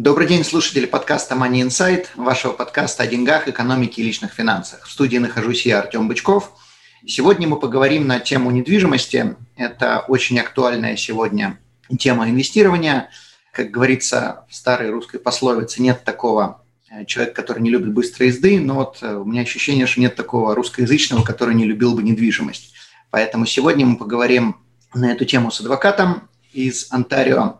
Добрый день, слушатели подкаста Money Insight, вашего подкаста о деньгах, экономике и личных финансах. В студии нахожусь я, Артем Бычков. Сегодня мы поговорим на тему недвижимости. Это очень актуальная сегодня тема инвестирования. Как говорится в старой русской пословице, нет такого э, человека, который не любит быстрой езды, но вот э, у меня ощущение, что нет такого русскоязычного, который не любил бы недвижимость. Поэтому сегодня мы поговорим на эту тему с адвокатом из Онтарио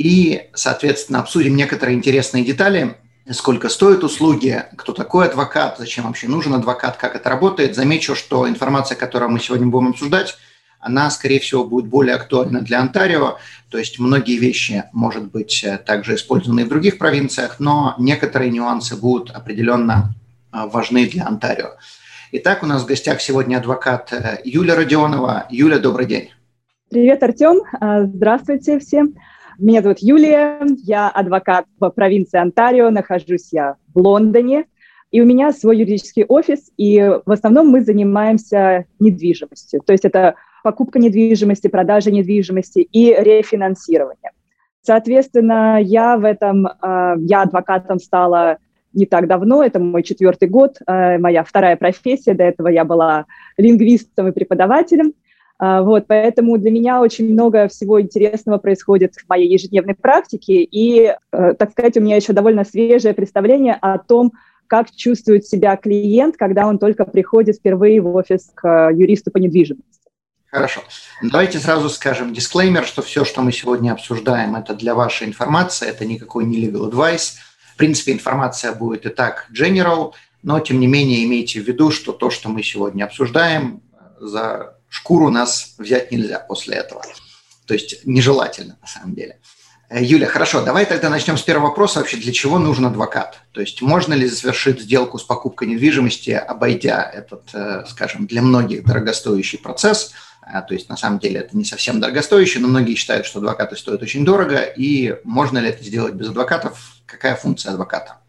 и, соответственно, обсудим некоторые интересные детали, сколько стоят услуги, кто такой адвокат, зачем вообще нужен адвокат, как это работает. Замечу, что информация, которую мы сегодня будем обсуждать, она, скорее всего, будет более актуальна для Онтарио. То есть многие вещи, может быть, также использованы и в других провинциях, но некоторые нюансы будут определенно а, важны для Онтарио. Итак, у нас в гостях сегодня адвокат э, Юля Родионова. Юля, добрый день. Привет, Артем. А, здравствуйте всем. Меня зовут Юлия, я адвокат в провинции Онтарио, нахожусь я в Лондоне, и у меня свой юридический офис, и в основном мы занимаемся недвижимостью, то есть это покупка недвижимости, продажа недвижимости и рефинансирование. Соответственно, я в этом, а, я адвокатом стала не так давно, это мой четвертый год, а, моя вторая профессия, до этого я была лингвистом и преподавателем – вот, поэтому для меня очень много всего интересного происходит в моей ежедневной практике, и, э, так сказать, у меня еще довольно свежее представление о том, как чувствует себя клиент, когда он только приходит впервые в офис к юристу по недвижимости. Хорошо. Давайте сразу скажем дисклеймер, что все, что мы сегодня обсуждаем, это для вашей информации, это никакой не legal advice. В принципе, информация будет и так general, но тем не менее имейте в виду, что то, что мы сегодня обсуждаем, за шкуру нас взять нельзя после этого. То есть нежелательно на самом деле. Э, Юля, хорошо, давай тогда начнем с первого вопроса. Вообще, для чего нужен адвокат? То есть можно ли завершить сделку с покупкой недвижимости, обойдя этот, э, скажем, для многих дорогостоящий процесс? Э, то есть на самом деле это не совсем дорогостоящий, но многие считают, что адвокаты стоят очень дорого. И можно ли это сделать без адвокатов? Какая функция адвоката?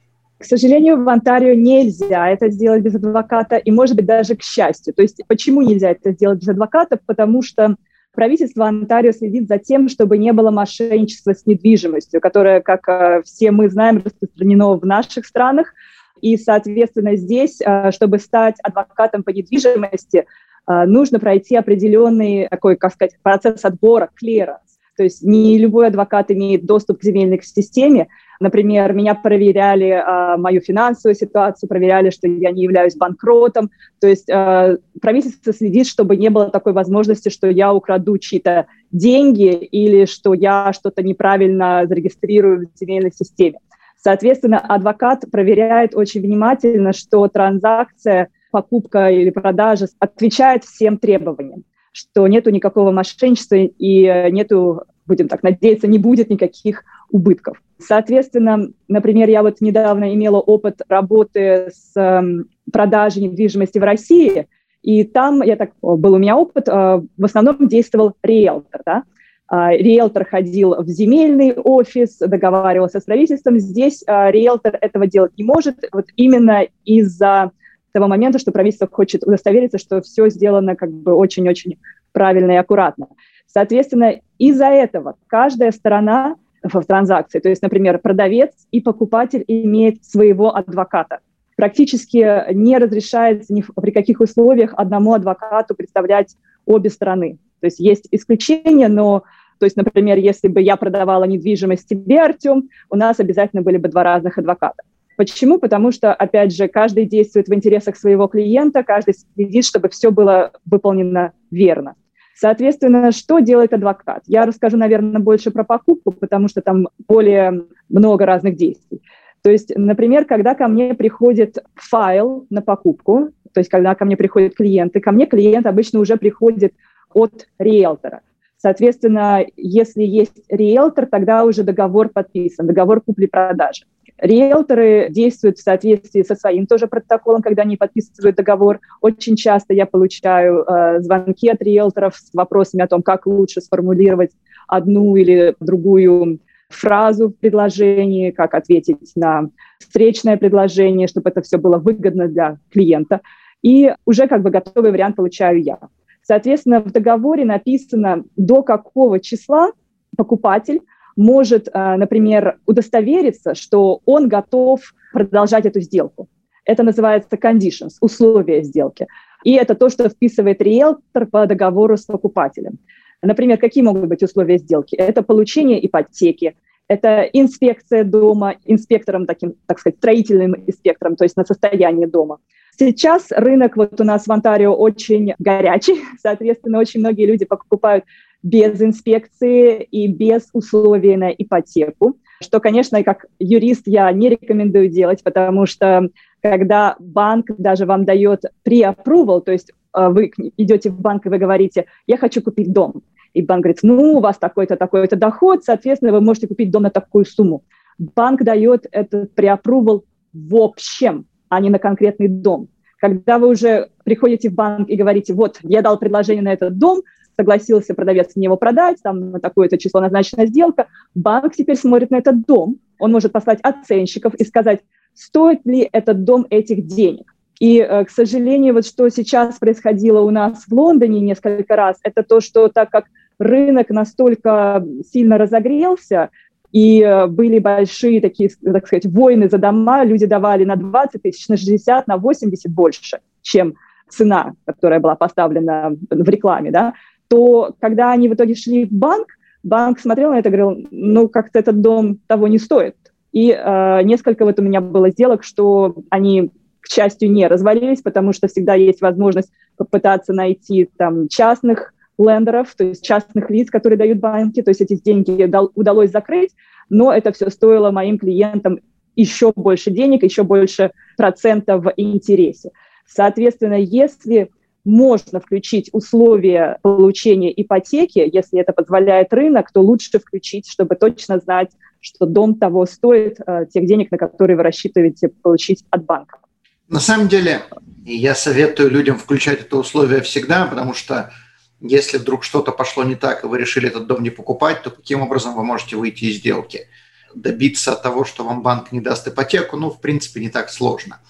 К сожалению, в Онтарио нельзя это сделать без адвоката, и, может быть, даже к счастью. То есть почему нельзя это сделать без адвоката? Потому что правительство Онтарио следит за тем, чтобы не было мошенничества с недвижимостью, которое, как э, все мы знаем, распространено в наших странах. И, соответственно, здесь, э, чтобы стать адвокатом по недвижимости, э, нужно пройти определенный такой, как сказать, процесс отбора, клера. То есть не любой адвокат имеет доступ к земельной системе, Например, меня проверяли а, мою финансовую ситуацию, проверяли, что я не являюсь банкротом. То есть а, правительство следит, чтобы не было такой возможности, что я украду чьи-то деньги или что я что-то неправильно зарегистрирую в земельной системе. Соответственно, адвокат проверяет очень внимательно, что транзакция, покупка или продажа отвечает всем требованиям, что нету никакого мошенничества и нету, будем так надеяться, не будет никаких убытков. Соответственно, например, я вот недавно имела опыт работы с эм, продажей недвижимости в России, и там, я так, был у меня опыт, э, в основном действовал риэлтор, да, а, риэлтор ходил в земельный офис, договаривался с правительством. Здесь э, риэлтор этого делать не может, вот именно из-за того момента, что правительство хочет удостовериться, что все сделано как бы очень-очень правильно и аккуратно. Соответственно, из-за этого каждая сторона в транзакции. То есть, например, продавец и покупатель имеют своего адвоката. Практически не разрешается ни при каких условиях одному адвокату представлять обе стороны. То есть есть исключения, но, то есть, например, если бы я продавала недвижимость тебе, Артем, у нас обязательно были бы два разных адвоката. Почему? Потому что, опять же, каждый действует в интересах своего клиента, каждый следит, чтобы все было выполнено верно. Соответственно, что делает адвокат? Я расскажу, наверное, больше про покупку, потому что там более много разных действий. То есть, например, когда ко мне приходит файл на покупку, то есть когда ко мне приходят клиенты, ко мне клиент обычно уже приходит от риэлтора. Соответственно, если есть риэлтор, тогда уже договор подписан, договор купли-продажи. Риэлторы действуют в соответствии со своим тоже протоколом, когда они подписывают договор. Очень часто я получаю э, звонки от риэлторов с вопросами о том, как лучше сформулировать одну или другую фразу в предложении, как ответить на встречное предложение, чтобы это все было выгодно для клиента. И уже как бы готовый вариант получаю я. Соответственно, в договоре написано, до какого числа покупатель может, э, например, удостовериться, что он готов продолжать эту сделку. Это называется conditions, условия сделки. И это то, что вписывает риэлтор по договору с покупателем. Например, какие могут быть условия сделки? Это получение ипотеки, это инспекция дома инспектором, таким, так сказать, строительным инспектором, то есть на состояние дома. Сейчас рынок вот у нас в Онтарио очень горячий, соответственно, очень многие люди покупают без инспекции и без условий на ипотеку, что, конечно, как юрист я не рекомендую делать, потому что когда банк даже вам дает pre-approval, то есть э, вы идете в банк и вы говорите, я хочу купить дом, и банк говорит, ну, у вас такой-то, такой-то доход, соответственно, вы можете купить дом на такую сумму. Банк дает этот преапрувал в общем, а не на конкретный дом. Когда вы уже приходите в банк и говорите, вот, я дал предложение на этот дом, согласился продавец мне его продать, там на такое-то число назначена сделка, банк теперь смотрит на этот дом, он может послать оценщиков и сказать, стоит ли этот дом этих денег. И, э, к сожалению, вот что сейчас происходило у нас в Лондоне несколько раз, это то, что так как рынок настолько сильно разогрелся, и э, были большие такие, так сказать, войны за дома, люди давали на 20 тысяч, на 60, на 80 больше, чем цена, которая была поставлена в рекламе, да, то когда они в итоге шли в банк, банк смотрел на это и говорил, ну, как-то этот дом того не стоит. И э, несколько вот у меня было сделок, что они, к счастью, не развалились, потому что всегда есть возможность попытаться найти там частных лендеров, то есть частных лиц, которые дают банки, то есть эти деньги удалось закрыть, но это все стоило моим клиентам еще больше денег, еще больше процентов в интересе. Соответственно, если можно включить условия получения ипотеки, если это позволяет рынок, то лучше включить, чтобы точно знать, что дом того стоит э, тех денег, на которые вы рассчитываете получить от банка. На самом деле, я советую людям включать это условие всегда, потому что если вдруг что-то пошло не так, и вы решили этот дом не покупать, то каким образом вы можете выйти из сделки? Добиться того, что вам банк не даст ипотеку, ну, в принципе, не так сложно.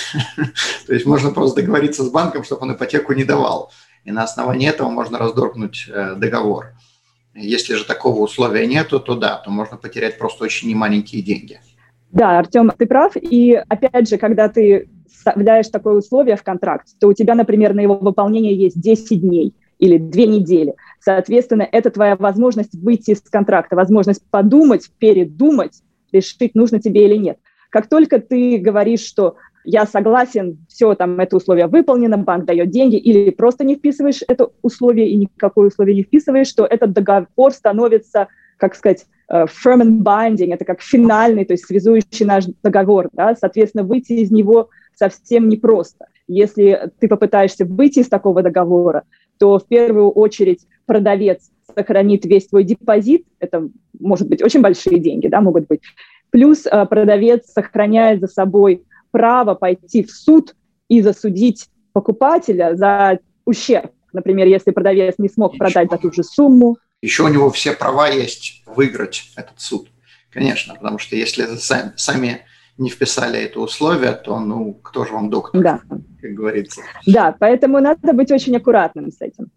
То есть можно просто договориться с банком, чтобы он ипотеку не давал. И на основании этого можно раздоргнуть э, договор. Если же такого условия нету, то да, то можно потерять просто очень немаленькие деньги. Да, Артем, ты прав. И опять же, когда ты вставляешь такое условие в контракт, то у тебя, например, на его выполнение есть 10 дней или две недели. Соответственно, это твоя возможность выйти из контракта, возможность подумать, передумать, решить, нужно тебе или нет. Как только ты говоришь, что я согласен, все, там, это условие выполнено, банк дает деньги, или просто не вписываешь это условие и никакое условие не вписываешь, что этот договор становится, как сказать, э, firm and binding, это как финальный, то есть связующий наш договор, да, соответственно, выйти из него совсем непросто. Если ты попытаешься выйти из такого договора, то в первую очередь продавец сохранит весь твой депозит, это может быть очень большие деньги, да, могут быть, плюс э, продавец сохраняет за собой право пойти в суд и засудить покупателя за ущерб. Например, если продавец не смог продать за ту же сумму. Еще у него все права есть выиграть этот суд, конечно, потому что если сами, сами не вписали это условие, то ну кто же вам доктор, да. как говорится. Да, поэтому надо быть очень аккуратным с этим.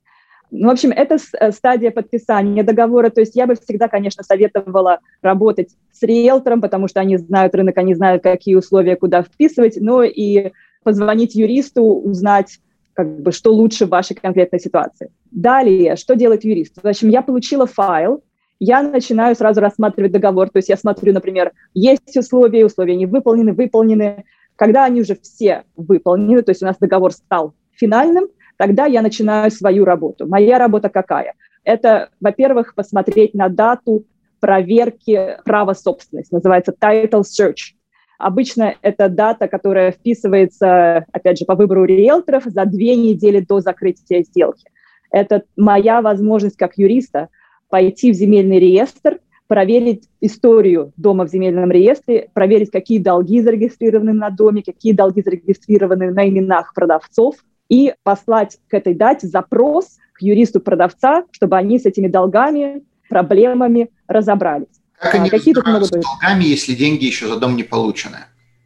Ну, в общем, это э, стадия подписания договора. То есть я бы всегда, конечно, советовала работать с риэлтором, потому что они знают рынок, они знают, какие условия куда вписывать, но и позвонить юристу, узнать, как бы, что лучше в вашей конкретной ситуации. Далее, что делает юрист? В общем, я получила файл, я начинаю сразу рассматривать договор. То есть я смотрю, например, есть условия, условия не выполнены, выполнены. Когда они уже все выполнены, то есть у нас договор стал финальным, тогда я начинаю свою работу. Моя работа какая? Это, во-первых, посмотреть на дату проверки права собственности, называется title search. Обычно это дата, которая вписывается, опять же, по выбору риэлторов за две недели до закрытия сделки. Это моя возможность как юриста – пойти в земельный реестр, проверить историю дома в земельном реестре, проверить, какие долги зарегистрированы на доме, какие долги зарегистрированы на именах продавцов, и послать к этой дате запрос к юристу продавца, чтобы они с этими долгами, проблемами разобрались. Как они а, какие тут могут быть? долгами, если деньги еще за дом не получены?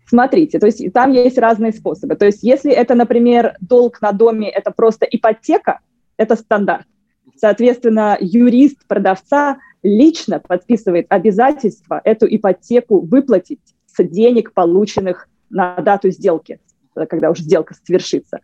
Смотрите, то есть там есть разные способы. То есть если это, например, долг на доме, это просто ипотека, это стандарт. Соответственно, юрист продавца лично подписывает обязательство эту ипотеку выплатить с денег, полученных на дату сделки, когда уже сделка свершится.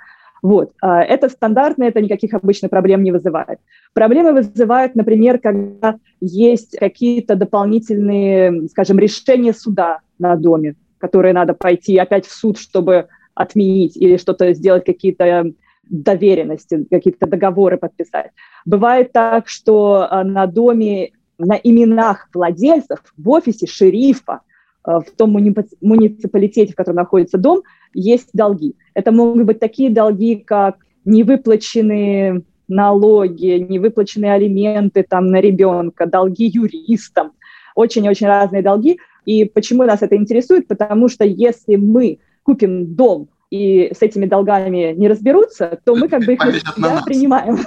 Вот. А, это стандартно, это никаких обычных проблем не вызывает. Проблемы вызывают, например, когда есть какие-то дополнительные, скажем, решения суда на доме, которые надо пойти опять в суд, чтобы отменить или что-то сделать, какие-то доверенности, какие-то договоры подписать. Бывает так, что а, на доме, на именах владельцев в офисе шерифа, в том муниципалитете, в котором находится дом, есть долги. Это могут быть такие долги, как невыплаченные налоги, невыплаченные алименты там, на ребенка, долги юристам, очень-очень разные долги. И почему нас это интересует? Потому что если мы купим дом и с этими долгами не разберутся, то мы как бы их на себя принимаем.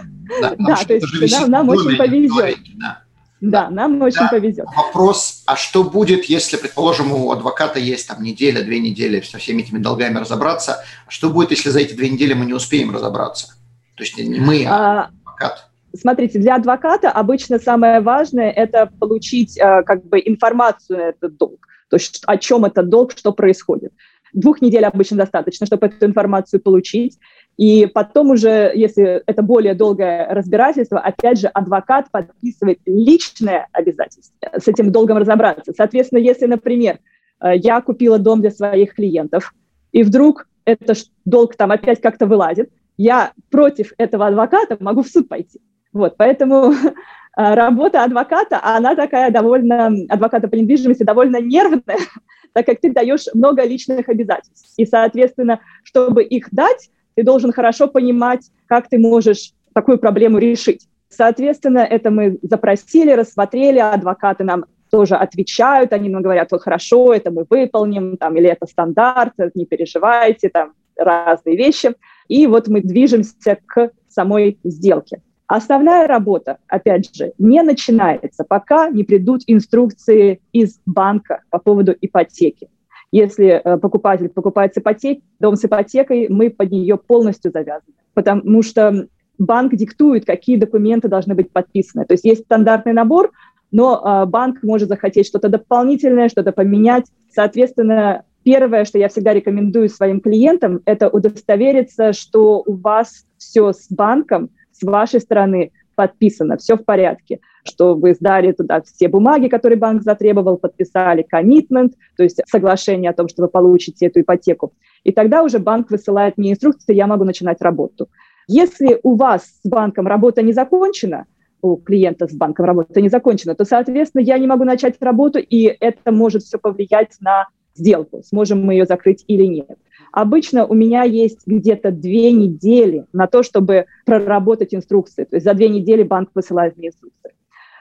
Да, да то есть нам, нам очень повезет. Да. Да, нам очень да. повезет. Вопрос, а что будет, если, предположим, у адвоката есть там неделя, две недели со всеми этими долгами разобраться, а что будет, если за эти две недели мы не успеем разобраться? То есть не мы, а, а адвокат. Смотрите, для адвоката обычно самое важное – это получить э, как бы информацию на этот долг, то есть о чем этот долг, что происходит. Двух недель обычно достаточно, чтобы эту информацию получить. И потом уже, если это более долгое разбирательство, опять же, адвокат подписывает личное обязательство с этим долгом разобраться. Соответственно, если, например, э, я купила дом для своих клиентов, и вдруг этот долг там опять как-то вылазит, я против этого адвоката могу в суд пойти. Вот, поэтому э, работа адвоката, она такая довольно, адвоката по недвижимости довольно нервная, так как ты даешь много личных обязательств. И, соответственно, чтобы их дать, ты должен хорошо понимать, как ты можешь такую проблему решить. Соответственно, это мы запросили, рассмотрели, адвокаты нам тоже отвечают, они нам говорят, вот хорошо, это мы выполним, там, или это стандарт, не переживайте, там разные вещи. И вот мы движемся к самой сделке. Основная работа, опять же, не начинается, пока не придут инструкции из банка по поводу ипотеки. Если э, покупатель покупает с ипотекой, дом с ипотекой, мы под нее полностью завязаны, потому что банк диктует, какие документы должны быть подписаны. То есть есть стандартный набор, но э, банк может захотеть что-то дополнительное, что-то поменять. Соответственно, первое, что я всегда рекомендую своим клиентам, это удостовериться, что у вас все с банком, с вашей стороны подписано, все в порядке, что вы сдали туда все бумаги, которые банк затребовал, подписали commitment, то есть соглашение о том, что вы получите эту ипотеку. И тогда уже банк высылает мне инструкции, я могу начинать работу. Если у вас с банком работа не закончена, у клиента с банком работа не закончена, то, соответственно, я не могу начать работу, и это может все повлиять на сделку, сможем мы ее закрыть или нет. Обычно у меня есть где-то две недели на то, чтобы проработать инструкции. То есть за две недели банк высылает мне инструкции.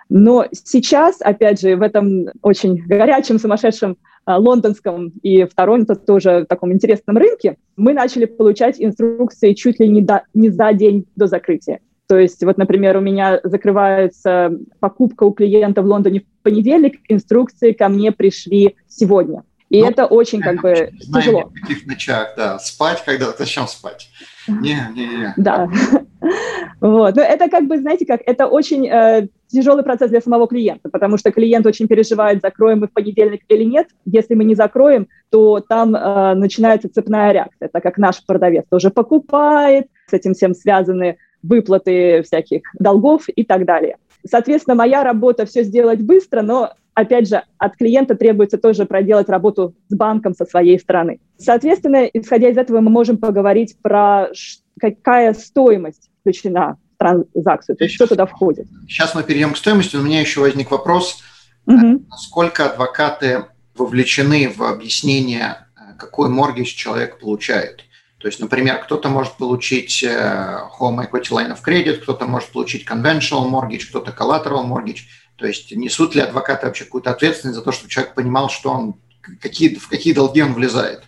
Но сейчас, опять же, в этом очень горячем, сумасшедшем а, лондонском и в Торонто тоже таком интересном рынке, мы начали получать инструкции чуть ли не, до, не за день до закрытия. То есть, вот, например, у меня закрывается покупка у клиента в Лондоне в понедельник, инструкции ко мне пришли сегодня. И ну, это очень как бы знаем, тяжело. В каких ночах, да, спать, когда зачем спать? Не, не, не. Да. Вот. Но это как бы, знаете, как это очень э, тяжелый процесс для самого клиента, потому что клиент очень переживает, закроем мы в понедельник или нет. Если мы не закроем, то там э, начинается цепная реакция, так как наш продавец тоже покупает, с этим всем связаны выплаты всяких долгов и так далее. Соответственно, моя работа все сделать быстро, но опять же, от клиента требуется тоже проделать работу с банком со своей стороны. Соответственно, исходя из этого, мы можем поговорить про какая стоимость включена в транзакцию, то есть что туда входит. Сейчас мы перейдем к стоимости. У меня еще возник вопрос, угу. насколько адвокаты вовлечены в объяснение, какой моргич человек получает. То есть, например, кто-то может получить э, Home Equity Line of Credit, кто-то может получить Conventional Mortgage, кто-то Collateral Mortgage – То есть несут ли адвокаты вообще какую-то ответственность за то, чтобы человек понимал, что он, какие, в какие долги он влезает?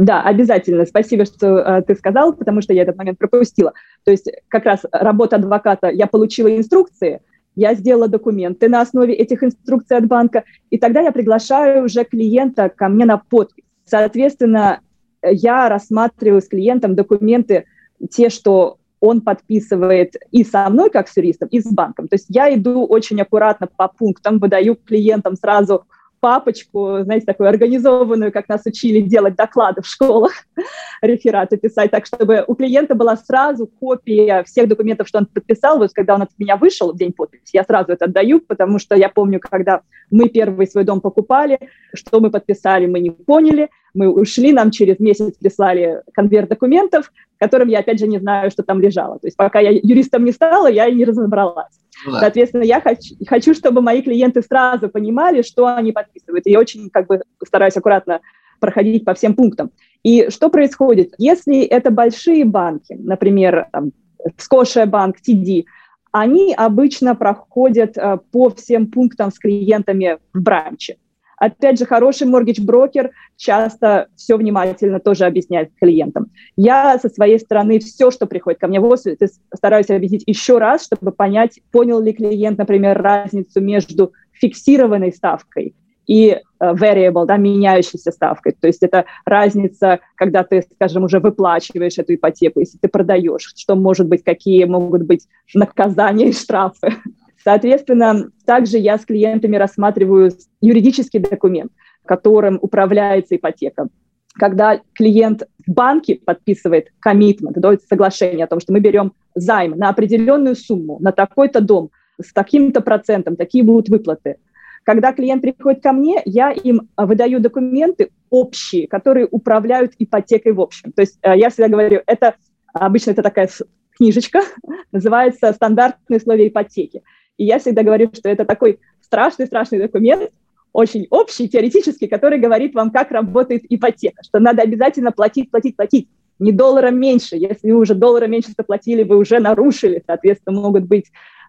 Да, обязательно. Спасибо, что э, ты сказал, потому что я этот момент пропустила. То есть как раз работа адвоката, я получила инструкции, я сделала документы на основе этих инструкций от банка, и тогда я приглашаю уже клиента ко мне на подпись. Соответственно, я рассматриваю с клиентом документы, те, что он подписывает и со мной, как с юристом, и с банком. То есть я иду очень аккуратно по пунктам, выдаю клиентам сразу папочку, знаете, такую организованную, как нас учили делать доклады в школах, рефераты писать, так чтобы у клиента была сразу копия всех документов, что он подписал. Вот когда он от меня вышел в день подписи, я сразу это отдаю, потому что я помню, когда мы первый свой дом покупали, что мы подписали, мы не поняли, мы ушли, нам через месяц прислали конверт документов, которым я, опять же, не знаю, что там лежало. То есть пока я юристом не стала, я и не разобралась. Ну, да. Соответственно, я хочу, хочу, чтобы мои клиенты сразу понимали, что они подписывают. И я очень как бы стараюсь аккуратно проходить по всем пунктам. И что происходит? Если это большие банки, например, там, Scotia банк, TD, они обычно проходят э, по всем пунктам с клиентами в бранче. Опять же, хороший моргидж-брокер часто все внимательно тоже объясняет клиентам. Я со своей стороны все, что приходит ко мне в офис, стараюсь объяснить еще раз, чтобы понять, понял ли клиент, например, разницу между фиксированной ставкой и э, variable, да, меняющейся ставкой. То есть это разница, когда ты, скажем, уже выплачиваешь эту ипотеку, если ты продаешь, что может быть, какие могут быть наказания и штрафы. Соответственно, также я с клиентами рассматриваю юридический документ, которым управляется ипотека. Когда клиент в банке подписывает коммитмент, дает соглашение о том, что мы берем займ на определенную сумму, на такой-то дом, с таким-то процентом, такие будут выплаты. Когда клиент приходит ко мне, я им выдаю документы общие, которые управляют ипотекой в общем. То есть э, я всегда говорю, это обычно это такая книжечка, называется «Стандартные условия ипотеки». И я всегда говорю, что это такой страшный-страшный документ, очень общий, теоретический, который говорит вам, как работает ипотека, что надо обязательно платить, платить, платить. Не долларом меньше. Если вы уже долларом меньше заплатили, вы уже нарушили, соответственно, могут быть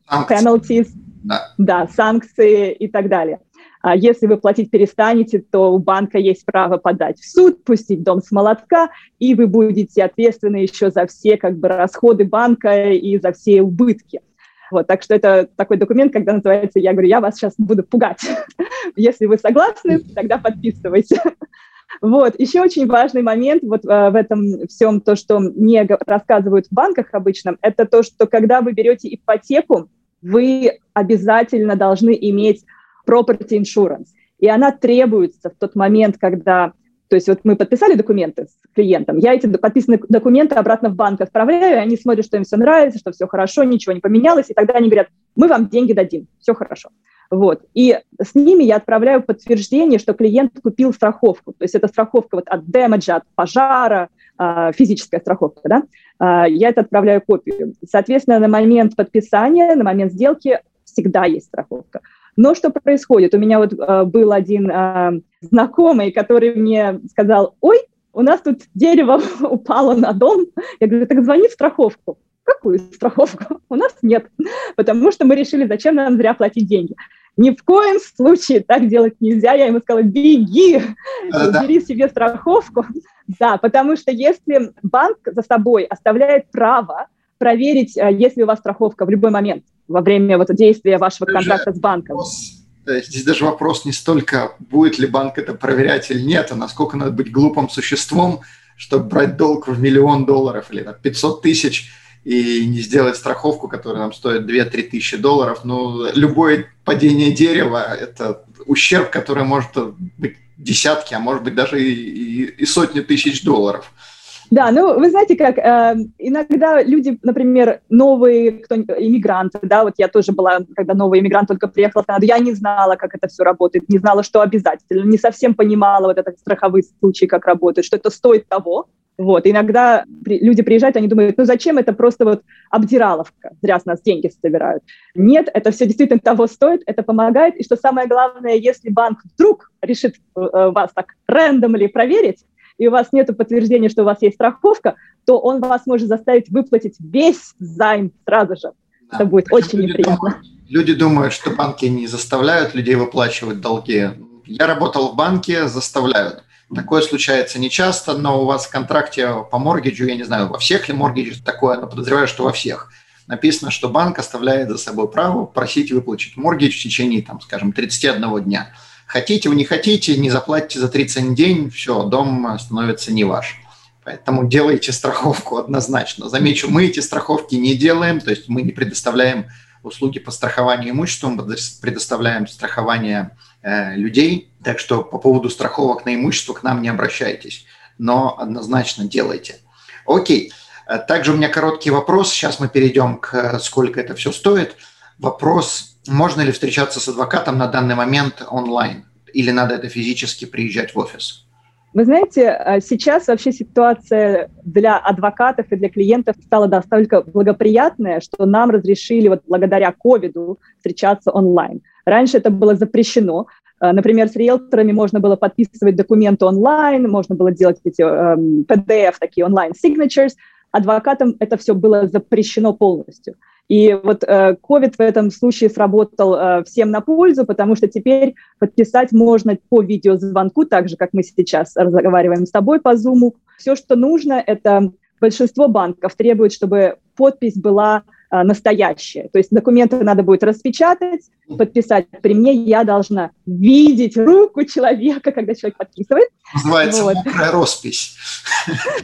penalties, да. да, санкции и так далее. А если вы платить перестанете, то у банка есть право подать в суд, пустить дом с молотка, и вы будете ответственны еще за все как бы, расходы банка и за все убытки. Вот, так что это такой документ, когда называется, я говорю, я вас сейчас буду пугать. Если вы согласны, тогда подписывайте. Вот, еще очень важный момент вот э, в этом всем, то, что не рассказывают в банках обычно, это то, что когда вы берете ипотеку, вы обязательно должны иметь property insurance. И она требуется в тот момент, когда то есть вот мы подписали документы с клиентом, я эти подписанные документы обратно в банк отправляю, и они смотрят, что им все нравится, что все хорошо, ничего не поменялось, и тогда они говорят, мы вам деньги дадим, все хорошо. Вот. И с ними я отправляю подтверждение, что клиент купил страховку. То есть это страховка вот от дэмэджа, от пожара, а, физическая страховка, да, а, я это отправляю копию. Соответственно, на момент подписания, на момент сделки всегда есть страховка. Но что происходит? У меня вот э, был один э, знакомый, который мне сказал, ой, у нас тут дерево упало на дом. Я говорю, так звони в страховку. Какую страховку? У нас нет, потому что мы решили, зачем нам зря платить деньги. Ни в коем случае так делать нельзя. Я ему сказала, беги, бери себе страховку. Да, потому что если банк за собой оставляет право проверить, э, есть ли у вас страховка в любой момент во время вот действия вашего контракта с банком. Вопрос, здесь даже вопрос не столько, будет ли банк это проверять или нет, а насколько надо быть глупым существом, чтобы брать долг в миллион долларов или на 500 тысяч и не сделать страховку, которая нам стоит 2-3 тысячи долларов. Ну, любое падение дерева – это ущерб, который может быть десятки, а может быть даже и, и, и сотни тысяч долларов. Да, ну вы знаете, как э, иногда люди, например, новые кто иммигранты, да, вот я тоже была, когда новый иммигрант только приехал в Канаду, я не знала, как это все работает, не знала, что обязательно, не совсем понимала вот этот страховой случай, как работает, что это стоит того. Вот, иногда при, люди приезжают, они думают, ну зачем это просто вот обдираловка, зря с нас деньги собирают. Нет, это все действительно того стоит, это помогает, и что самое главное, если банк вдруг решит э, вас так рандомли проверить, и у вас нет подтверждения, что у вас есть страховка, то он вас может заставить выплатить весь займ сразу же. Да. Это будет Причем очень неприятно. Люди думают, что банки не заставляют людей выплачивать долги. Я работал в банке, заставляют. Такое случается нечасто, но у вас в контракте по моргиджу, я не знаю, во всех ли моргиджи такое, но подозреваю, что во всех, написано, что банк оставляет за собой право просить выплатить моргидж в течение, там, скажем, 31 дня. Хотите вы, не хотите, не заплатите за 31 день, все, дом становится не ваш. Поэтому делайте страховку однозначно. Замечу, мы эти страховки не делаем, то есть мы не предоставляем услуги по страхованию имущества, мы предоставляем страхование э, людей. Так что по поводу страховок на имущество к нам не обращайтесь, но однозначно делайте. Окей. Э, также у меня короткий вопрос. Сейчас мы перейдем к сколько это все стоит. Вопрос можно ли встречаться с адвокатом на данный момент онлайн? Или надо это физически приезжать в офис? Вы знаете, э, сейчас вообще ситуация для адвокатов и для клиентов стала настолько благоприятная, что нам разрешили вот благодаря ковиду встречаться онлайн. Раньше это было запрещено. Э, например, с риэлторами можно было подписывать документы онлайн, можно было делать эти эм, PDF, такие онлайн signatures. Адвокатам это все было запрещено полностью. И вот COVID э, в этом случае сработал э, всем на пользу, потому что теперь подписать можно по видеозвонку, так же, как мы сейчас разговариваем с тобой по Zoom. Все, что нужно, это большинство банков требует, чтобы подпись была э, настоящая. То есть документы надо будет распечатать, подписать. При мне я должна видеть руку человека, когда человек подписывает. Называется вот. мокрая роспись.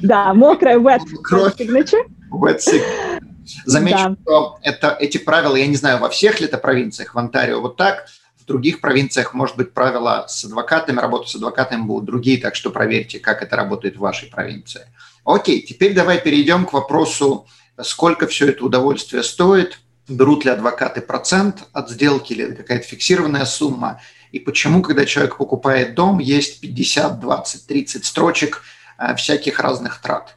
Да, мокрая wet signature. Wet signature. Замечу, да. что это, эти правила, я не знаю, во всех ли это провинциях, в Онтарио вот так, в других провинциях, может быть, правила с адвокатами, работа с адвокатами будут другие, так что проверьте, как это работает в вашей провинции. Окей, теперь давай перейдем к вопросу, сколько все это удовольствие стоит, берут ли адвокаты процент от сделки или какая-то фиксированная сумма, и почему, когда человек покупает дом, есть 50, 20, 30 строчек э, всяких разных трат.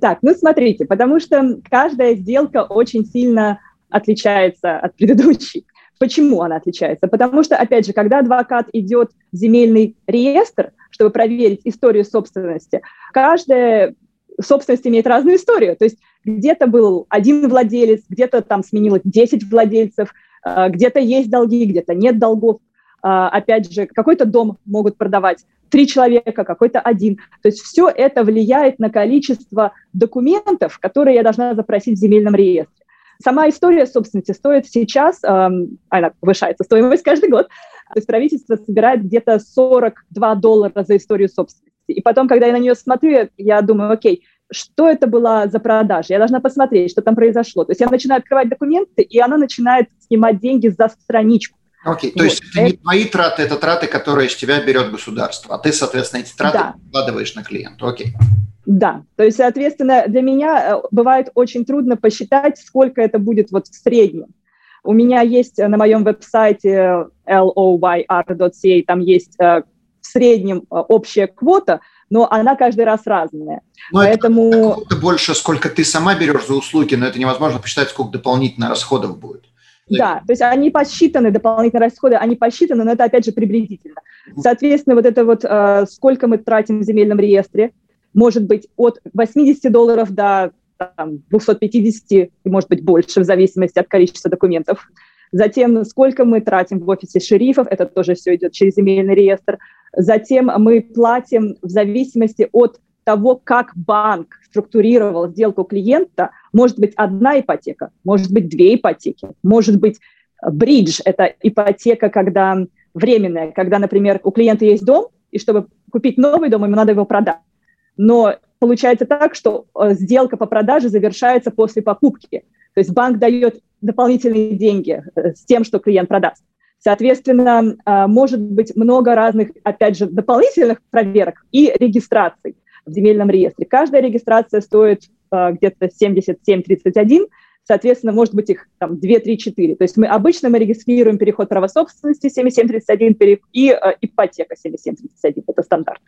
Так, ну смотрите, потому что каждая сделка очень сильно отличается от предыдущей. Почему она отличается? Потому что, опять же, когда адвокат идет в земельный реестр, чтобы проверить историю собственности, каждая собственность имеет разную историю. То есть где-то был один владелец, где-то там сменилось 10 владельцев, э, где-то есть долги, где-то нет долгов. А, опять же, какой-то дом могут продавать три человека, какой-то один. То есть все это влияет на количество документов, которые я должна запросить в земельном реестре. Сама история собственности стоит сейчас, эм, она повышается стоимость каждый год, то есть правительство собирает где-то 42 доллара за историю собственности. И потом, когда я на нее смотрю, я думаю, окей, что это была за продажа? Я должна посмотреть, что там произошло. То есть я начинаю открывать документы, и она начинает снимать деньги за страничку. Окей, то вот. есть это не твои траты, это траты, которые из тебя берет государство, а ты, соответственно, эти траты да. вкладываешь на клиента. Окей. Да, то есть, соответственно, для меня э, бывает очень трудно посчитать, сколько это будет вот в среднем. У меня есть на моем веб-сайте loyr.ca, там есть э, в среднем э, общая квота, но она каждый раз разная. Но Поэтому... это больше, сколько ты сама берешь за услуги, но это невозможно посчитать, сколько дополнительно расходов будет. Да, то есть они посчитаны, дополнительные расходы, они посчитаны, но это опять же приблизительно. Соответственно, вот это вот э, сколько мы тратим в земельном реестре, может быть от 80 долларов до там, 250 и может быть больше в зависимости от количества документов. Затем, сколько мы тратим в офисе шерифов, это тоже все идет через земельный реестр. Затем мы платим в зависимости от того, как банк структурировал сделку клиента, может быть одна ипотека, может быть две ипотеки, может быть бридж – это ипотека, когда временная, когда, например, у клиента есть дом, и чтобы купить новый дом, ему надо его продать. Но получается так, что э, сделка по продаже завершается после покупки. То есть банк дает дополнительные деньги э, с тем, что клиент продаст. Соответственно, может быть много разных, опять же, дополнительных проверок и регистраций в земельном реестре. Каждая регистрация стоит э, где-то 77-31, соответственно, может быть их там 2, 3, 4. То есть мы обычно мы регистрируем переход права собственности 7731 и э, ипотека 7731, это стандарт.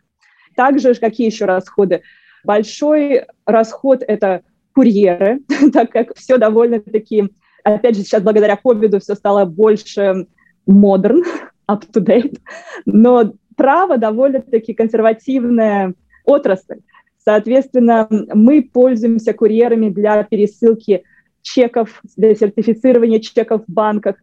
Также какие еще расходы? Большой расход – это курьеры, так как все довольно-таки, опять же, сейчас благодаря ковиду все стало больше модерн, up-to-date, но право довольно-таки консервативное отрасль. Соответственно, мы пользуемся курьерами для пересылки чеков, для сертифицирования чеков в банках.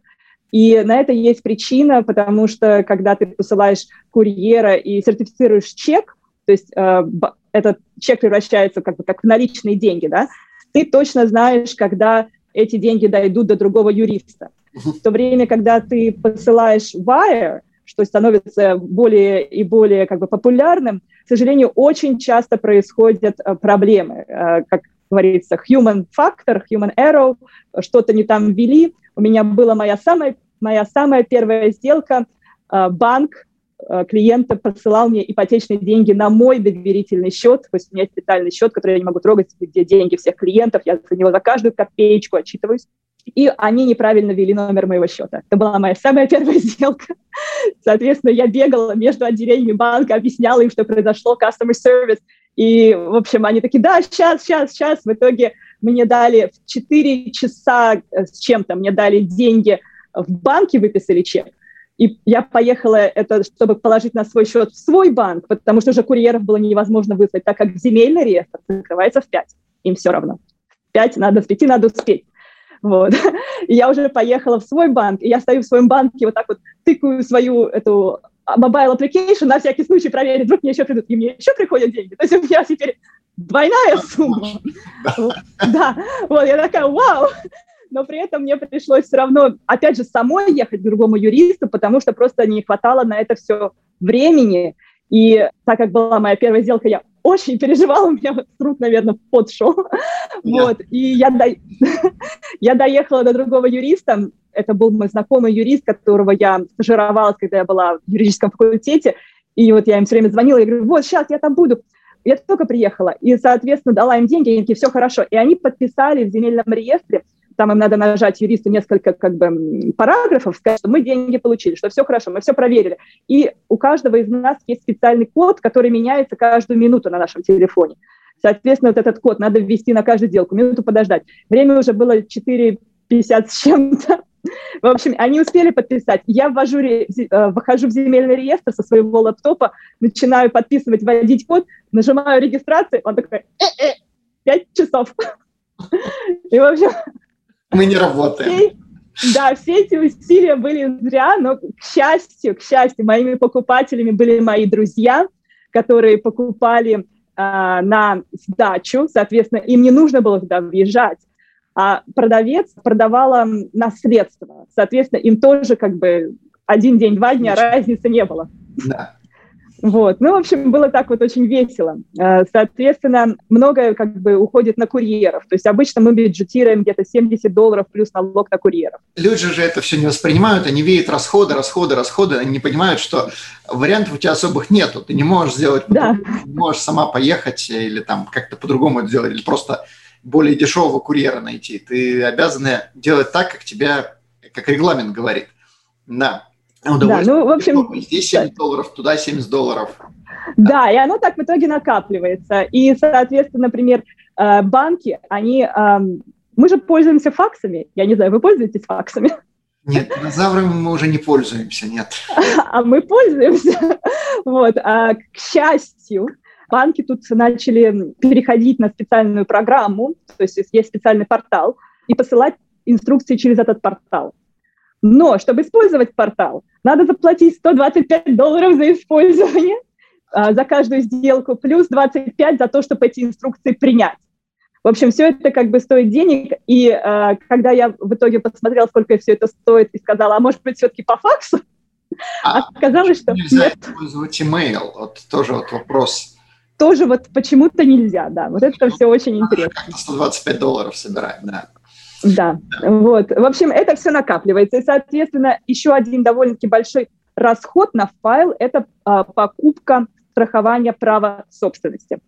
И на это есть причина, потому что когда ты посылаешь курьера и сертифицируешь чек, то есть э, этот чек превращается как бы как в наличные деньги, да, ты точно знаешь, когда эти деньги дойдут до другого юриста. В то время, когда ты посылаешь wire, что становится более и более как бы популярным, к сожалению, очень часто происходят э, проблемы. Э, как говорится, human factor, human error, что-то не там ввели. У меня была моя самая, моя самая первая сделка, э, банк клиента посылал мне ипотечные деньги на мой доверительный счет, то есть у меня специальный счет, который я не могу трогать, где деньги всех клиентов, я за него за каждую копеечку отчитываюсь и они неправильно ввели номер моего счета. Это была моя самая первая сделка. Соответственно, я бегала между отделениями банка, объясняла им, что произошло, customer service, и, в общем, они такие, да, сейчас, сейчас, сейчас. В итоге мне дали в 4 часа э, с чем-то, мне дали деньги в банке, выписали чек. И я поехала это, чтобы положить на свой счет в свой банк, потому что уже курьеров было невозможно выслать, так как земельный реестр закрывается в 5. Им все равно. В 5 надо, в 5 надо успеть. Вот. И я уже поехала в свой банк, и я стою в своем банке, вот так вот тыкаю свою эту mobile application на всякий случай проверить, вдруг мне еще придут, и мне еще приходят деньги. То есть у меня теперь двойная сумма. Да, вот, я такая, вау! Но при этом мне пришлось все равно, опять же, самой ехать к другому юристу, потому что просто не хватало на это все времени. И так как была моя первая сделка, я очень переживала, у меня вот труд, наверное, подшел. Yeah. Вот, и я, до... я доехала до другого юриста, это был мой знакомый юрист, которого я стажировалась, когда я была в юридическом факультете, и вот я им все время звонила, я говорю, вот, сейчас я там буду. Я только приехала, и, соответственно, дала им деньги, и они такие, все хорошо. И они подписали в земельном реестре, там им надо нажать юристу несколько как бы параграфов, сказать, что мы деньги получили, что все хорошо, мы все проверили. И у каждого из нас есть специальный код, который меняется каждую минуту на нашем телефоне. Соответственно, вот этот код надо ввести на каждую сделку, минуту подождать. Время уже было 4.50 с чем-то. В общем, они успели подписать. Я ввожу, э, выхожу в земельный реестр со своего лаптопа, начинаю подписывать, вводить код, нажимаю регистрацию, он такой, э-э, 5 часов. И, в общем, мы не работаем. Да, все эти усилия были зря, но, к счастью, к счастью, моими покупателями были мои друзья, которые покупали э, на сдачу, соответственно, им не нужно было туда въезжать, а продавец продавала наследство, соответственно, им тоже как бы один день, два дня разницы не было. Да. Вот. Ну, в общем, было так вот очень весело. Э, соответственно, многое как бы уходит на курьеров. То есть обычно мы бюджетируем где-то 70 долларов плюс налог на курьеров. Люди же это все не воспринимают, они видят расходы, расходы, расходы, они не понимают, что вариантов у тебя особых нету. Ты не можешь сделать, да. не можешь сама поехать или там как-то по-другому это сделать, или просто более дешевого курьера найти. Ты обязана делать так, как тебя, как регламент говорит. Да. Да, ну, в общем... Здесь 70 долларов, туда 70 долларов. Да, и оно так в итоге накапливается. И, соответственно, например, э, банки, они... Мы же пользуемся факсами. Я не знаю, вы пользуетесь факсами? Нет, динозаврами мы уже не пользуемся, нет. А мы пользуемся. Вот. А, к счастью, банки тут начали переходить на специальную программу, то есть есть специальный портал, и посылать инструкции через этот портал. Но чтобы использовать портал, надо заплатить 125 долларов за использование, а, за каждую сделку, плюс 25 за то, чтобы эти инструкции принять. В общем, все это как бы стоит денег, и э, когда я в итоге посмотрела, сколько все это стоит, и сказала, а может быть, все-таки по факсу, а, оказалось, что нельзя нет. использовать email, вот тоже вот вопрос. Тоже вот почему-то нельзя, да, вот это все очень интересно. 125 долларов собирать, да. Да, вот. В общем, это все накапливается. И, соответственно, еще один довольно-таки большой расход на файл – это а, покупка страхования права собственности.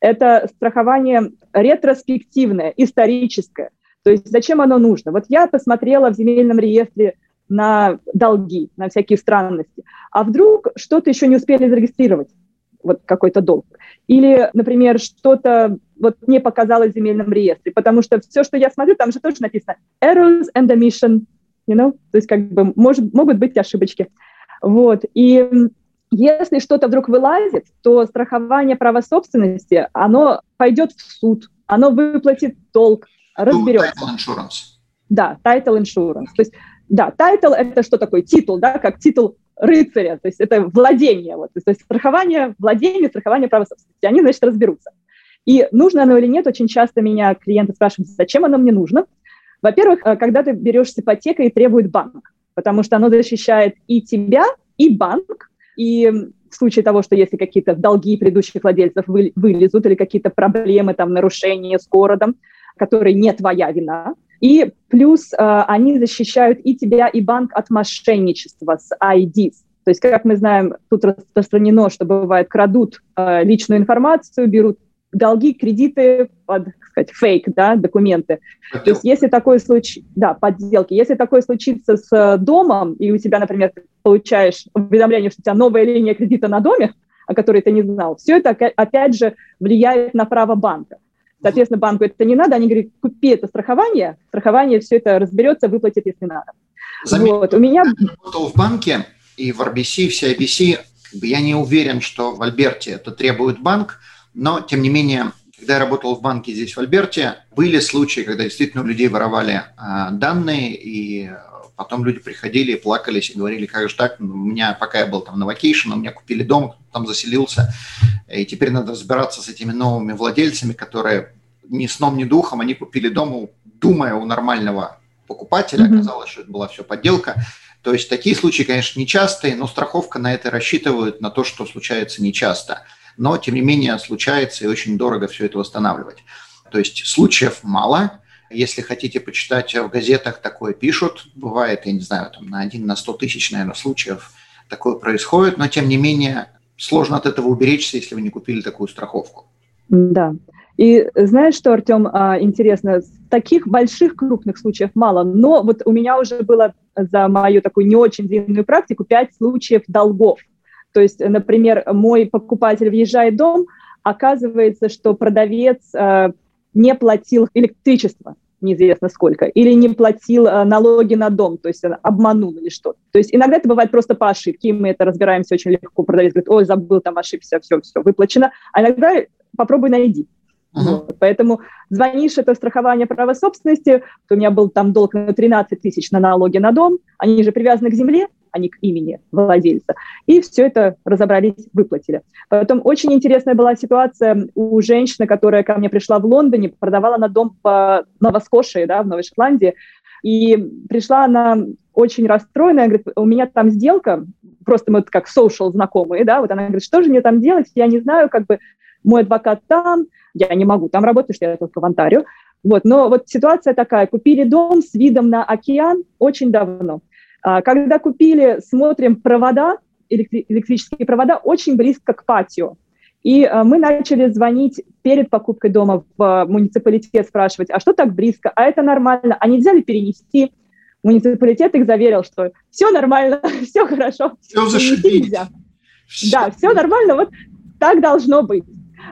Это страхование ретроспективное, историческое. То есть зачем оно нужно? Вот я посмотрела в земельном реестре на долги, на всякие странности. А вдруг что-то еще не успели зарегистрировать? Вот какой-то долг. Или, например, что-то вот не показалось в земельном реестре, потому что все, что я смотрю, там же тоже написано errors and omission, you know? то есть как бы может, могут быть ошибочки. Вот. И если что-то вдруг вылазит, то страхование права собственности, оно пойдет в суд, оно выплатит долг, разберется. Title insurance. Да, title insurance. То есть Да, title – это что такое? Титул, да, как титул рыцаря, то есть это владение. Вот, то есть страхование, владение, страхование права собственности. Они, значит, разберутся. И нужно оно или нет, очень часто меня клиенты спрашивают, зачем оно мне нужно. Во-первых, э, когда ты берешь с ипотекой требует банк, потому что оно защищает и тебя, и банк, и в случае того, что если какие-то долги предыдущих владельцев вы, вылезут или какие-то проблемы, там, нарушения с городом, которые не твоя вина, и плюс э, они защищают и тебя, и банк от мошенничества с ID. То есть, как мы знаем, тут распространено, что бывает, крадут э, личную информацию, берут долги, кредиты под, так сказать, фейк, да, документы. Подделки. То есть если такое случай, да, подделки, если такое случится с э, домом, и у тебя, например, получаешь уведомление, что у тебя новая линия кредита на доме, о которой ты не знал, все это, опять же, влияет на право банка. Соответственно, банку это не надо, они говорят, купи это страхование, страхование все это разберется, выплатит, если надо. Заметь, вот, у меня... Я работал в банке, и в RBC, в CIBC, я не уверен, что в Альберте это требует банк, но, тем не менее, когда я работал в банке здесь, в Альберте, были случаи, когда действительно у людей воровали а, данные, и потом люди приходили и плакались и говорили, как же так, у меня, пока я был там на вакейшн, у меня купили дом, там заселился, и теперь надо разбираться с этими новыми владельцами, которые ни сном, ни духом, они купили дом, думая у нормального покупателя, mm-hmm. оказалось, что это была все подделка. То есть такие случаи, конечно, нечастые, но страховка на это рассчитывает, на то, что случается нечасто но тем не менее случается и очень дорого все это восстанавливать. То есть случаев мало. Если хотите почитать в газетах, такое пишут. Бывает, я не знаю, там на один на сто тысяч, наверное, случаев такое происходит, но тем не менее сложно от этого уберечься, если вы не купили такую страховку. Да. И знаешь что, Артем, а, интересно, таких больших крупных случаев мало, но вот у меня уже было за мою такую не очень длинную практику пять случаев долгов. То есть, например, мой покупатель въезжает в дом, оказывается, что продавец э, не платил электричество, неизвестно сколько, или не платил э, налоги на дом, то есть обманул или что-то. То есть иногда это бывает просто по ошибке, и мы это разбираемся очень легко. Продавец говорит, ой, забыл, там ошибся, все, все, выплачено. А иногда попробуй найди. Uh-huh. Вот. Поэтому звонишь, это страхование права собственности, у меня был там долг на 13 тысяч на налоги на дом, они же привязаны к земле, а не к имени владельца. И все это разобрались, выплатили. Потом очень интересная была ситуация у женщины, которая ко мне пришла в Лондоне, продавала на дом в Новоскошии, да, в Новой Шотландии, и пришла она очень расстроенная, говорит, у меня там сделка, просто мы как social знакомые, да, вот она говорит, что же мне там делать, я не знаю, как бы мой адвокат там, я не могу там работать, что я только в Онтарио. Вот, но вот ситуация такая, купили дом с видом на океан очень давно. А, когда купили, смотрим провода, электрические провода, очень близко к патио. И а, мы начали звонить перед покупкой дома в а, муниципалитет, спрашивать, а что так близко, а это нормально, а нельзя ли перенести? Муниципалитет их заверил, что все нормально, все хорошо. Все зашибись. Да, все нормально, вот так должно быть.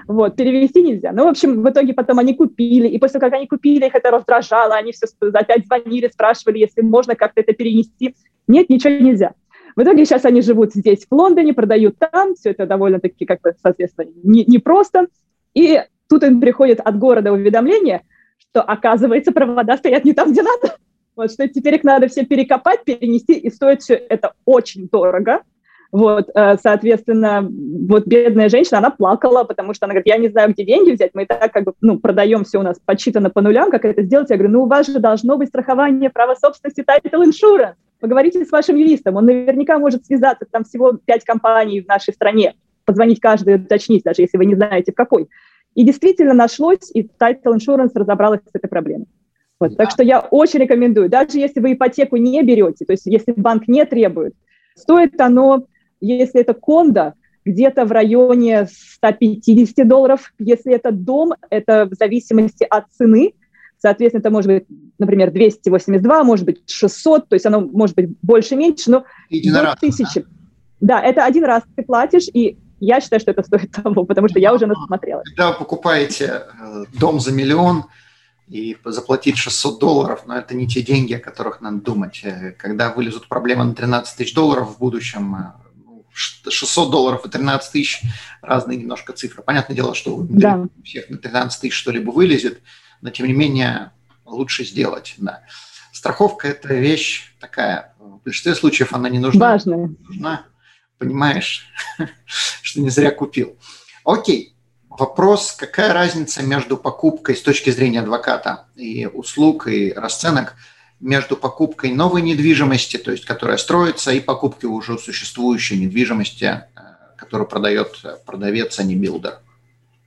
Вот, перевести нельзя. Ну, в общем, в итоге потом они купили, и после того, как они купили, их это раздражало, они все опять звонили, спрашивали, если можно как-то это перенести. Нет, ничего нельзя. В итоге сейчас они живут здесь, в Лондоне, продают там, все это довольно-таки, как бы, соответственно, непросто. Не и тут им приходит от города уведомление, что, оказывается, провода стоят не там, где надо. Вот, что теперь их надо все перекопать, перенести, и стоит все это очень дорого. Вот, э, соответственно, вот бедная женщина, она плакала, потому что она говорит, я не знаю, где деньги взять, мы и так как бы, ну, продаем все у нас подсчитано по нулям, как это сделать? Я говорю, ну, у вас же должно быть страхование права собственности title insurance. Поговорите с вашим юристом, он наверняка может связаться, там всего пять компаний в нашей стране, позвонить каждой, уточнить, даже если вы не знаете, в какой. И действительно нашлось, и Title Insurance разобралась с этой проблемой. Вот, да. Так что я очень рекомендую, даже если вы ипотеку не берете, то есть если банк не требует, стоит оно если это кондо, где-то в районе 150 долларов. Если это дом, это в зависимости от цены. Соответственно, это может быть, например, 282, может быть 600, то есть оно может быть больше-меньше, но до тысячи. Да? да, это один раз ты платишь, и я считаю, что это стоит того, потому что я уже насмотрела. Когда вы покупаете э, дом за миллион, и заплатить 600 долларов, но это не те деньги, о которых надо думать. Э, когда вылезут проблемы на 13 тысяч долларов в будущем, э, 600 долларов и 13 тысяч, разные немножко цифры. Понятное дело, что да. у всех на 13 тысяч что-либо вылезет, но тем не менее лучше сделать, да. страховка – это вещь такая, в большинстве случаев она не нужна. Важная. Нужна, понимаешь, что не зря купил. Окей, вопрос, какая разница между покупкой с точки зрения адвоката и услуг, и расценок, между покупкой новой недвижимости, то есть которая строится, и покупкой уже существующей недвижимости, э, которую продает продавец, а не builder?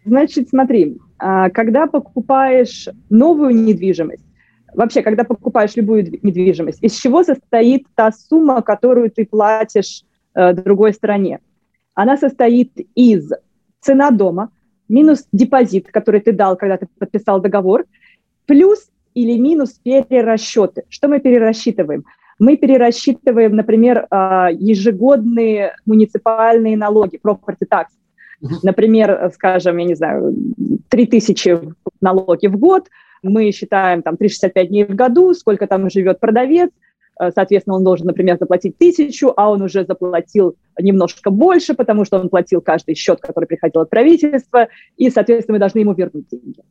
Значит, смотри, а, когда покупаешь новую недвижимость, вообще, когда покупаешь любую недвижимость, из чего состоит та сумма, которую ты платишь э, другой стороне? Она состоит из цена дома минус депозит, который ты дал, когда ты подписал договор, плюс или минус перерасчеты. Что мы перерасчитываем? Мы перерасчитываем, например, а, ежегодные муниципальные налоги, property tax. Например, скажем, я не знаю, 3000 налоги в год, мы считаем там 365 дней в году, сколько там живет продавец, э, соответственно, он должен, например, заплатить тысячу, а он уже заплатил немножко больше, потому что он платил каждый счет, который приходил от правительства, и, соответственно, мы должны ему вернуть деньги.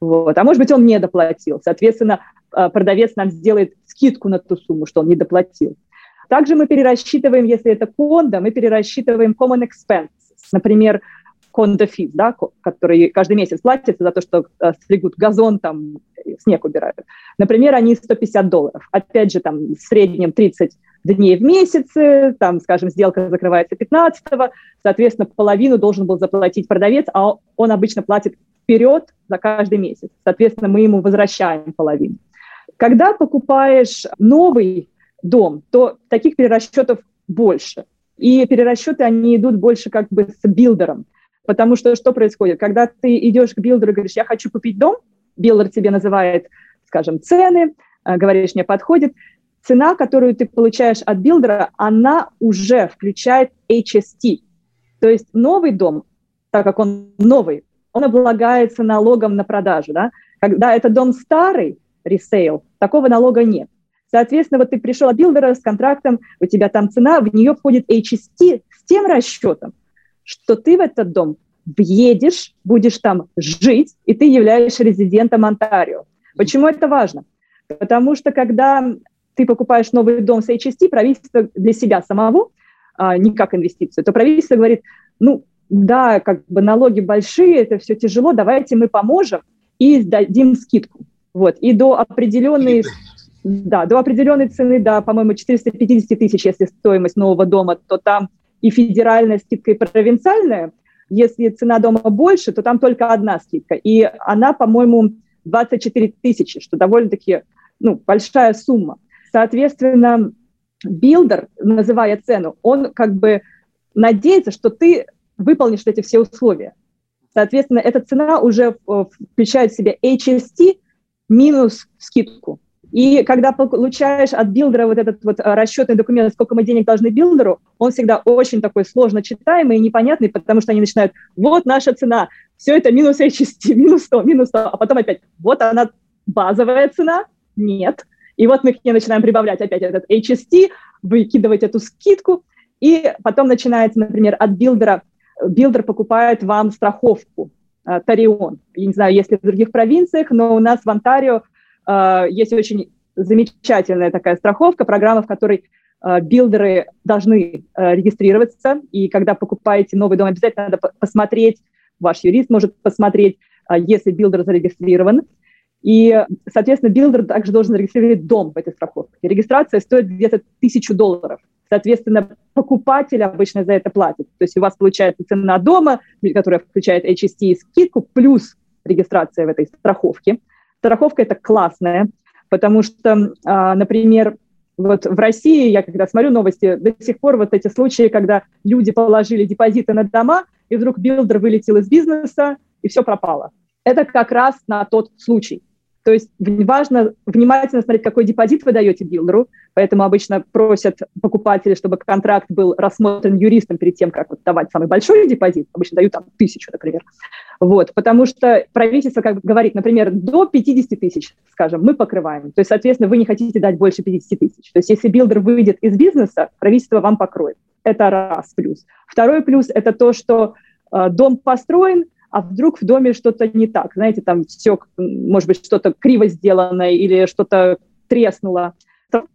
Вот. А может быть, он не доплатил. Соответственно, э, продавец нам сделает скидку на ту сумму, что он не доплатил. Также мы перерасчитываем, если это кондо, мы перерасчитываем common expense. Например, кондо физ, да, который каждый месяц платится за то, что э, стригут газон, там, снег убирают. Например, они 150 долларов. Опять же, там, в среднем 30 дней в месяц, там, скажем, сделка закрывается 15-го, соответственно, половину должен был заплатить продавец, а он обычно платит вперед за каждый месяц. Соответственно, мы ему возвращаем половину. Когда покупаешь новый дом, то таких перерасчетов больше. И перерасчеты, они идут больше как бы с builder ом. Потому что что происходит? Когда ты идешь к builder у и говоришь, я хочу купить дом, builder тебе называет, скажем, цены, э, говоришь, мне подходит, цена, которую ты получаешь от builder а, она уже включает HST. То есть новый дом, так как он новый, он облагается налогом на продажу. Да? Когда это дом старый, resale, такого налога нет. Соответственно, вот ты пришел от билдера с контрактом, у тебя там цена, в нее входит HST с тем расчетом, что ты в этот дом въедешь, будешь там жить, и ты являешься резидентом Онтарио. Почему это важно? Потому что когда ты покупаешь новый дом с HST, правительство для себя самого, а, не как инвестицию, то правительство говорит, ну, да, как бы налоги большие, это все тяжело, давайте мы поможем и дадим скидку. Вот. И до определенной, да, до определенной цены, да, по-моему, 450 тысяч, если стоимость нового дома, то там и федеральная скидка, и провинциальная. Если цена дома больше, то там только одна скидка. И она, по-моему, 24 тысячи, что довольно-таки ну, большая сумма. Соответственно, builder, называя цену, он как бы надеется, что ты выполнишь эти все условия. Соответственно, эта цена уже э, включает в себя HST минус скидку. И когда получаешь от builder а вот этот вот э, расчетный документ, сколько мы денег должны builder у, он всегда очень такой сложно читаемый и непонятный, потому что они начинают, вот наша цена, все это минус HST, минус 100, минус 100, а потом опять, вот она базовая цена, нет. И вот мы к ней начинаем прибавлять опять этот HST, выкидывать эту скидку, и потом начинается, например, от builder а builder покупает вам страховку э, Tarion. Я не знаю, есть ли в других провинциях, но у нас в Онтарио э, есть очень замечательная такая страховка, программа, в которой э, builder ы должны регистрироваться, и когда покупаете новый дом, обязательно надо посмотреть, ваш юрист может посмотреть, если builder зарегистрирован, и, соответственно, builder также должен зарегистрировать дом в этой страховке. Регистрация стоит где-то тысячу долларов. Соответственно, покупатель обычно за это платит. То есть у вас получается цена дома, которая включает HST и скидку, плюс регистрация в этой страховке. Страховка это классная, потому что, а, например, вот в России, я когда смотрю новости, до сих пор вот эти случаи, когда люди положили депозиты на дома, и вдруг builder вылетел из бизнеса, и все пропало. Это как раз на тот случай. То есть важно внимательно смотреть, какой депозит вы даете builder у, поэтому обычно просят покупатели, чтобы контракт был рассмотрен юристом перед тем, как вот давать самый большой депозит, обычно дают там тысячу, например. Вот, потому что правительство как говорит, например, до 50 тысяч, скажем, мы покрываем. То есть, соответственно, вы не хотите дать больше 50 тысяч. То есть, если builder выйдет из бизнеса, правительство вам покроет. Это раз плюс. Второй плюс – это то, что э, дом построен – а вдруг в доме что-то не так, знаете, там все, может быть, что-то криво сделано или что-то треснуло,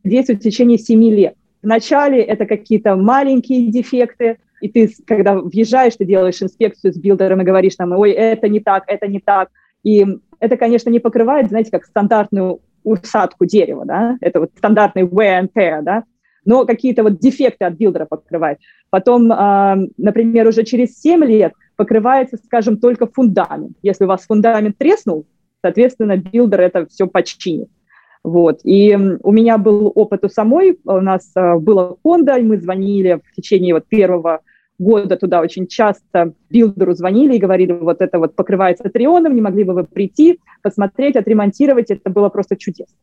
действует в течение 7 лет. Вначале это какие-то маленькие дефекты, и ты, когда въезжаешь, ты делаешь инспекцию с builder ом и говоришь там, ой, это не так, это не так. И это, конечно, не покрывает, знаете, как стандартную усадку дерева, да, это вот стандартный wear and tear, да, но какие-то вот дефекты от builder а покрывает. Потом, э, например, уже через 7 лет покрывается, скажем, только фундамент. Если у вас фундамент треснул, соответственно, builder это все починит. Вот. И у меня был опыт у самой, у нас э, было condo, мы звонили в течение вот первого года туда очень часто builder у звонили и говорили, вот это вот покрывается Tarion ом, не могли бы вы прийти, посмотреть, отремонтировать, это было просто чудесно.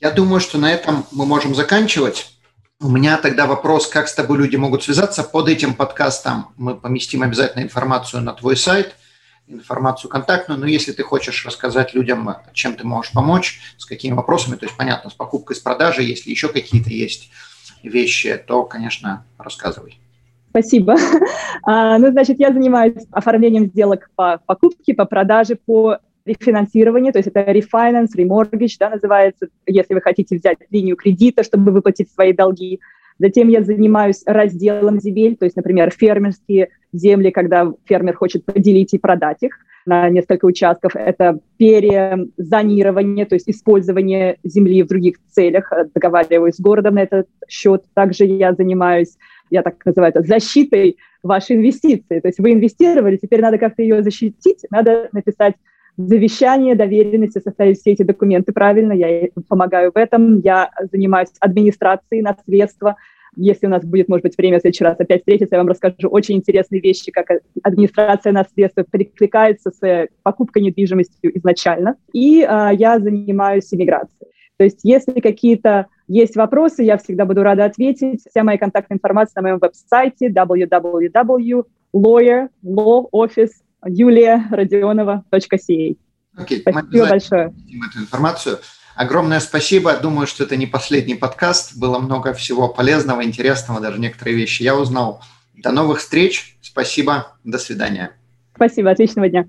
Я думаю, что на этом мы можем заканчивать. У меня тогда вопрос, как с тобой люди могут связаться. Под этим подкастом мы поместим обязательно информацию на твой сайт, информацию контактную. Но если ты хочешь рассказать людям, чем ты можешь помочь, с какими вопросами, то есть, понятно, с покупкой, с продажей, если еще какие-то есть вещи, то, конечно, рассказывай. Спасибо. А, ну, значит, я занимаюсь оформлением сделок по покупке, по продаже, по рефинансированию, то есть это refinance, remortgage, да, называется, если вы хотите взять линию кредита, чтобы выплатить свои долги. Затем я занимаюсь разделом земель, то есть, например, фермерские земли, когда фермер хочет поделить и продать их на несколько участков. Это перезонирование, то есть использование земли в других целях. Договариваюсь с городом на этот счет. Также я занимаюсь я так называю это, защитой вашей инвестиции. То есть вы инвестировали, теперь надо как-то ее защитить, надо написать завещание, доверенности, составить все эти документы правильно. Я помогаю в этом. Я занимаюсь администрацией наследства. Если у нас будет, может быть, время в следующий раз опять встретиться, я вам расскажу очень интересные вещи, как администрация наследства перекликается с покупкой недвижимости изначально. И э, я занимаюсь иммиграцией. То есть если какие-то есть вопросы, я всегда буду рада ответить. Вся моя контактная информация на моем веб-сайте www.lawyerlawoffice.juliarodionova.ca. Окей, спасибо большое. эту информацию. Огромное спасибо. Думаю, что это не последний подкаст. Было много всего полезного, интересного, даже некоторые вещи я узнал. До новых встреч. Спасибо. До свидания. Спасибо. Отличного дня.